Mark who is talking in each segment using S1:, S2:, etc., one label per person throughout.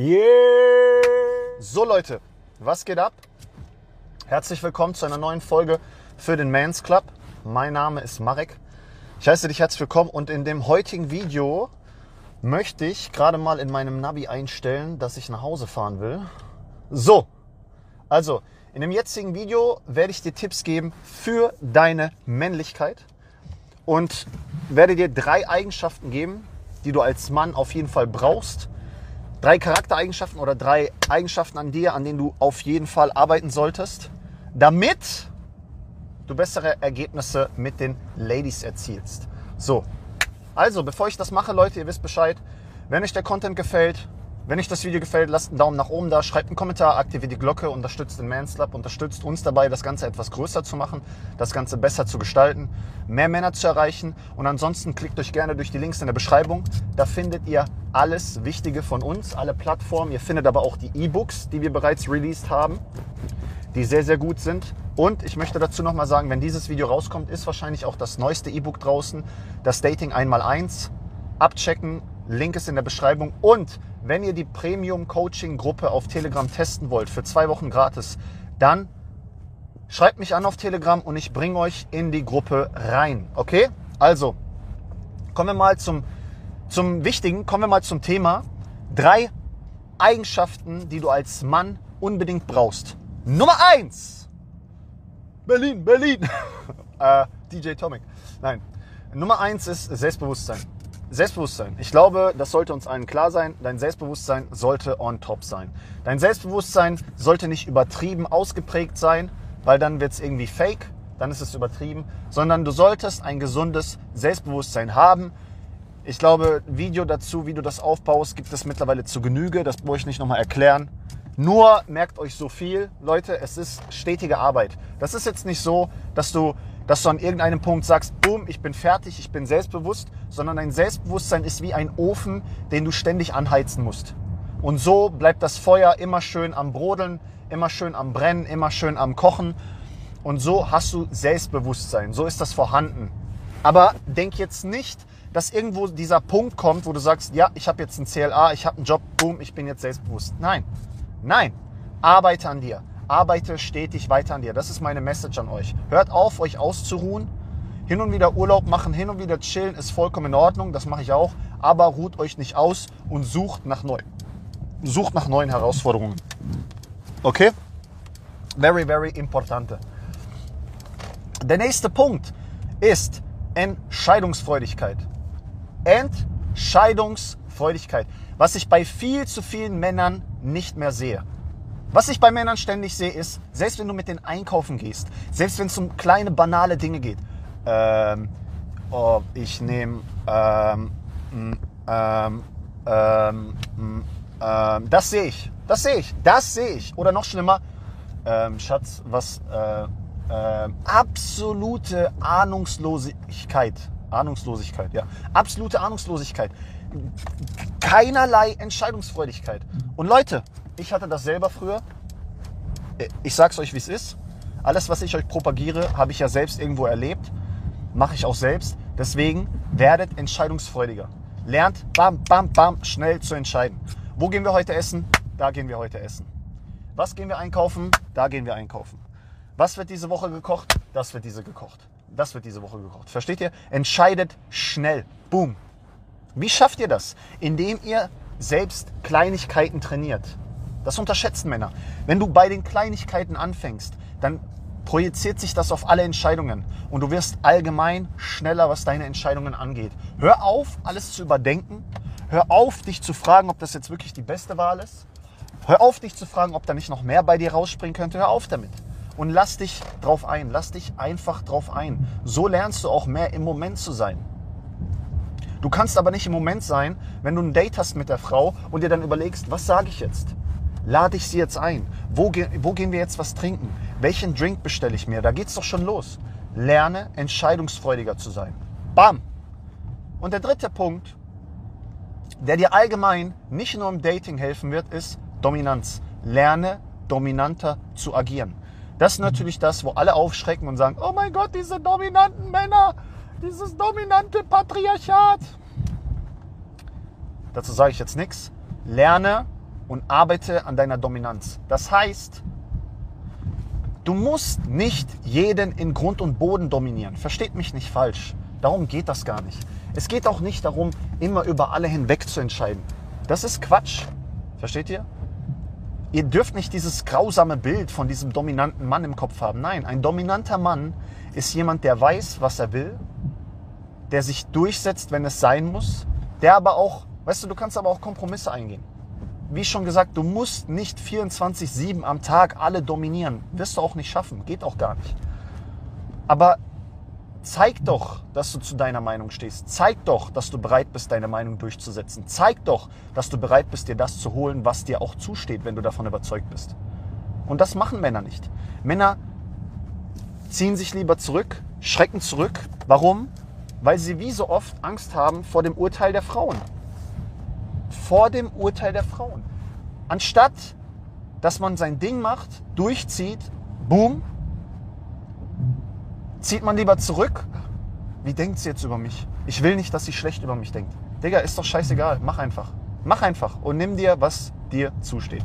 S1: Yeah! So Leute, was geht ab? Herzlich willkommen zu einer neuen Folge für den Mans Club. Mein Name ist Marek. Ich heiße dich herzlich willkommen und in dem heutigen Video möchte ich gerade mal in meinem Navi einstellen, dass ich nach Hause fahren will. So, also in dem jetzigen Video werde ich dir Tipps geben für deine Männlichkeit und werde dir drei Eigenschaften geben, die du als Mann auf jeden Fall brauchst, drei Charaktereigenschaften oder drei Eigenschaften an dir, an denen du auf jeden Fall arbeiten solltest, damit du bessere Ergebnisse mit den Ladies erzielst. So, also bevor ich das mache, Leute, ihr wisst Bescheid, wenn euch der Content gefällt, wenn euch das Video gefällt, lasst einen Daumen nach oben da, schreibt einen Kommentar, aktiviert die Glocke, unterstützt den Man's Club, unterstützt uns dabei, das Ganze etwas größer zu machen, das Ganze besser zu gestalten, mehr Männer zu erreichen. Und ansonsten klickt euch gerne durch die Links in der Beschreibung. Da findet ihr alles Wichtige von uns, alle Plattformen. Ihr findet aber auch die E-Books, die wir bereits released haben, die sehr, sehr gut sind. Und ich möchte dazu nochmal sagen, wenn dieses Video rauskommt, ist wahrscheinlich auch das neueste E-Book draußen, das Dating 1x1. Abchecken, Link ist in der Beschreibung. Und wenn ihr die Premium Coaching Gruppe auf Telegram testen wollt, für zwei Wochen gratis, dann schreibt mich an auf Telegram und ich bringe euch in die Gruppe rein. Okay? Also, kommen wir mal zum, zum Wichtigen, kommen wir mal zum Thema. Drei Eigenschaften, die du als Mann unbedingt brauchst. Nummer eins. Berlin, Berlin. äh, DJ Tomic. Nein. Nummer eins ist Selbstbewusstsein. Selbstbewusstsein. Ich glaube, das sollte uns allen klar sein. Dein Selbstbewusstsein sollte on top sein. Dein Selbstbewusstsein sollte nicht übertrieben ausgeprägt sein, weil dann wird es irgendwie fake, dann ist es übertrieben, sondern du solltest ein gesundes Selbstbewusstsein haben. Ich glaube, Video dazu, wie du das aufbaust, gibt es mittlerweile zu Genüge. Das brauche ich nicht nochmal erklären. Nur merkt euch so viel, Leute, es ist stetige Arbeit. Das ist jetzt nicht so, dass du dass du an irgendeinem Punkt sagst, boom, ich bin fertig, ich bin selbstbewusst, sondern dein Selbstbewusstsein ist wie ein Ofen, den du ständig anheizen musst. Und so bleibt das Feuer immer schön am Brodeln, immer schön am Brennen, immer schön am Kochen. Und so hast du Selbstbewusstsein, so ist das vorhanden. Aber denk jetzt nicht, dass irgendwo dieser Punkt kommt, wo du sagst, ja, ich habe jetzt ein CLA, ich habe einen Job, boom, ich bin jetzt selbstbewusst. Nein, nein, arbeite an dir arbeite stetig weiter an dir. Das ist meine Message an euch. Hört auf, euch auszuruhen. Hin und wieder Urlaub machen, hin und wieder chillen ist vollkommen in Ordnung. Das mache ich auch. Aber ruht euch nicht aus und sucht nach, neu, sucht nach neuen Herausforderungen. Okay? Very, very importante. Der nächste Punkt ist Entscheidungsfreudigkeit. Entscheidungsfreudigkeit. Was ich bei viel zu vielen Männern nicht mehr sehe. Was ich bei Männern ständig sehe, ist, selbst wenn du mit denen einkaufen gehst, selbst wenn es um kleine, banale Dinge geht, ähm, oh, ich nehme, ähm, mm, ähm, ähm, mm, ähm, das sehe ich, das sehe ich, das sehe ich. Oder noch schlimmer, ähm, Schatz, was, äh, äh, absolute Ahnungslosigkeit, Ahnungslosigkeit, ja, absolute Ahnungslosigkeit, keinerlei Entscheidungsfreudigkeit. Und Leute, ich hatte das selber früher. Ich sag's euch, wie es ist. Alles, was ich euch propagiere, habe ich ja selbst irgendwo erlebt. Mache ich auch selbst. Deswegen werdet entscheidungsfreudiger. Lernt bam, bam, bam schnell zu entscheiden. Wo gehen wir heute essen? Da gehen wir heute essen. Was gehen wir einkaufen? Da gehen wir einkaufen. Was wird diese Woche gekocht? Das wird diese gekocht. Das wird diese Woche gekocht. Versteht ihr? Entscheidet schnell. Boom. Wie schafft ihr das? Indem ihr selbst Kleinigkeiten trainiert. Das unterschätzen Männer. Wenn du bei den Kleinigkeiten anfängst, dann projiziert sich das auf alle Entscheidungen und du wirst allgemein schneller, was deine Entscheidungen angeht. Hör auf, alles zu überdenken. Hör auf, dich zu fragen, ob das jetzt wirklich die beste Wahl ist. Hör auf, dich zu fragen, ob da nicht noch mehr bei dir rausspringen könnte. Hör auf damit. Und lass dich drauf ein. Lass dich einfach drauf ein. So lernst du auch mehr im Moment zu sein. Du kannst aber nicht im Moment sein, wenn du ein Date hast mit der Frau und dir dann überlegst, was sage ich jetzt? Lade ich sie jetzt ein? Wo, wo gehen wir jetzt was trinken? Welchen Drink bestelle ich mir? Da geht's doch schon los. Lerne entscheidungsfreudiger zu sein. Bam! Und der dritte Punkt, der dir allgemein nicht nur im Dating helfen wird, ist Dominanz. Lerne dominanter zu agieren. Das ist natürlich das, wo alle aufschrecken und sagen, oh mein Gott, diese dominanten Männer, dieses dominante Patriarchat. Dazu sage ich jetzt nichts. Lerne und arbeite an deiner Dominanz. Das heißt, du musst nicht jeden in Grund und Boden dominieren. Versteht mich nicht falsch. Darum geht das gar nicht. Es geht auch nicht darum, immer über alle hinweg zu entscheiden. Das ist Quatsch. Versteht ihr? Ihr dürft nicht dieses grausame Bild von diesem dominanten Mann im Kopf haben. Nein, ein dominanter Mann ist jemand, der weiß, was er will, der sich durchsetzt, wenn es sein muss, der aber auch, weißt du, du kannst aber auch Kompromisse eingehen. Wie schon gesagt, du musst nicht 24-7 am Tag alle dominieren. Wirst du auch nicht schaffen, geht auch gar nicht. Aber zeig doch, dass du zu deiner Meinung stehst. Zeig doch, dass du bereit bist, deine Meinung durchzusetzen. Zeig doch, dass du bereit bist, dir das zu holen, was dir auch zusteht, wenn du davon überzeugt bist. Und das machen Männer nicht. Männer ziehen sich lieber zurück, schrecken zurück. Warum? Weil sie wie so oft Angst haben vor dem Urteil der Frauen. Vor dem Urteil der Frauen. Anstatt, dass man sein Ding macht, durchzieht, boom, zieht man lieber zurück. Wie denkt sie jetzt über mich? Ich will nicht, dass sie schlecht über mich denkt. Digga, ist doch scheißegal. Mach einfach. Mach einfach und nimm dir, was dir zusteht.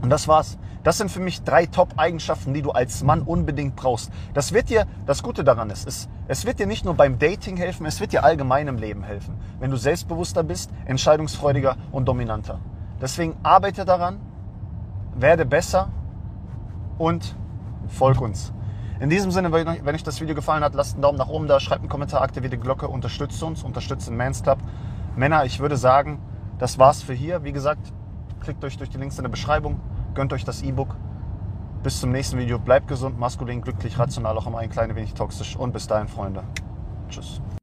S1: Und das war's. Das sind für mich drei Top-Eigenschaften, die du als Mann unbedingt brauchst. Das wird dir, das Gute daran ist, es, es wird dir nicht nur beim Dating helfen, es wird dir allgemein im Leben helfen. Wenn du selbstbewusster bist, entscheidungsfreudiger und dominanter. Deswegen arbeite daran, werde besser und folg uns. In diesem Sinne, wenn euch das Video gefallen hat, lasst einen Daumen nach oben da, schreibt einen Kommentar, aktiviert die Glocke, unterstützt uns, unterstützt den Mans Club. Männer, ich würde sagen, das war's für hier. Wie gesagt, klickt euch durch die Links in der Beschreibung, gönnt euch das E-Book. Bis zum nächsten Video. Bleibt gesund, maskulin, glücklich, rational, auch immer ein klein wenig toxisch. Und bis dahin, Freunde. Tschüss.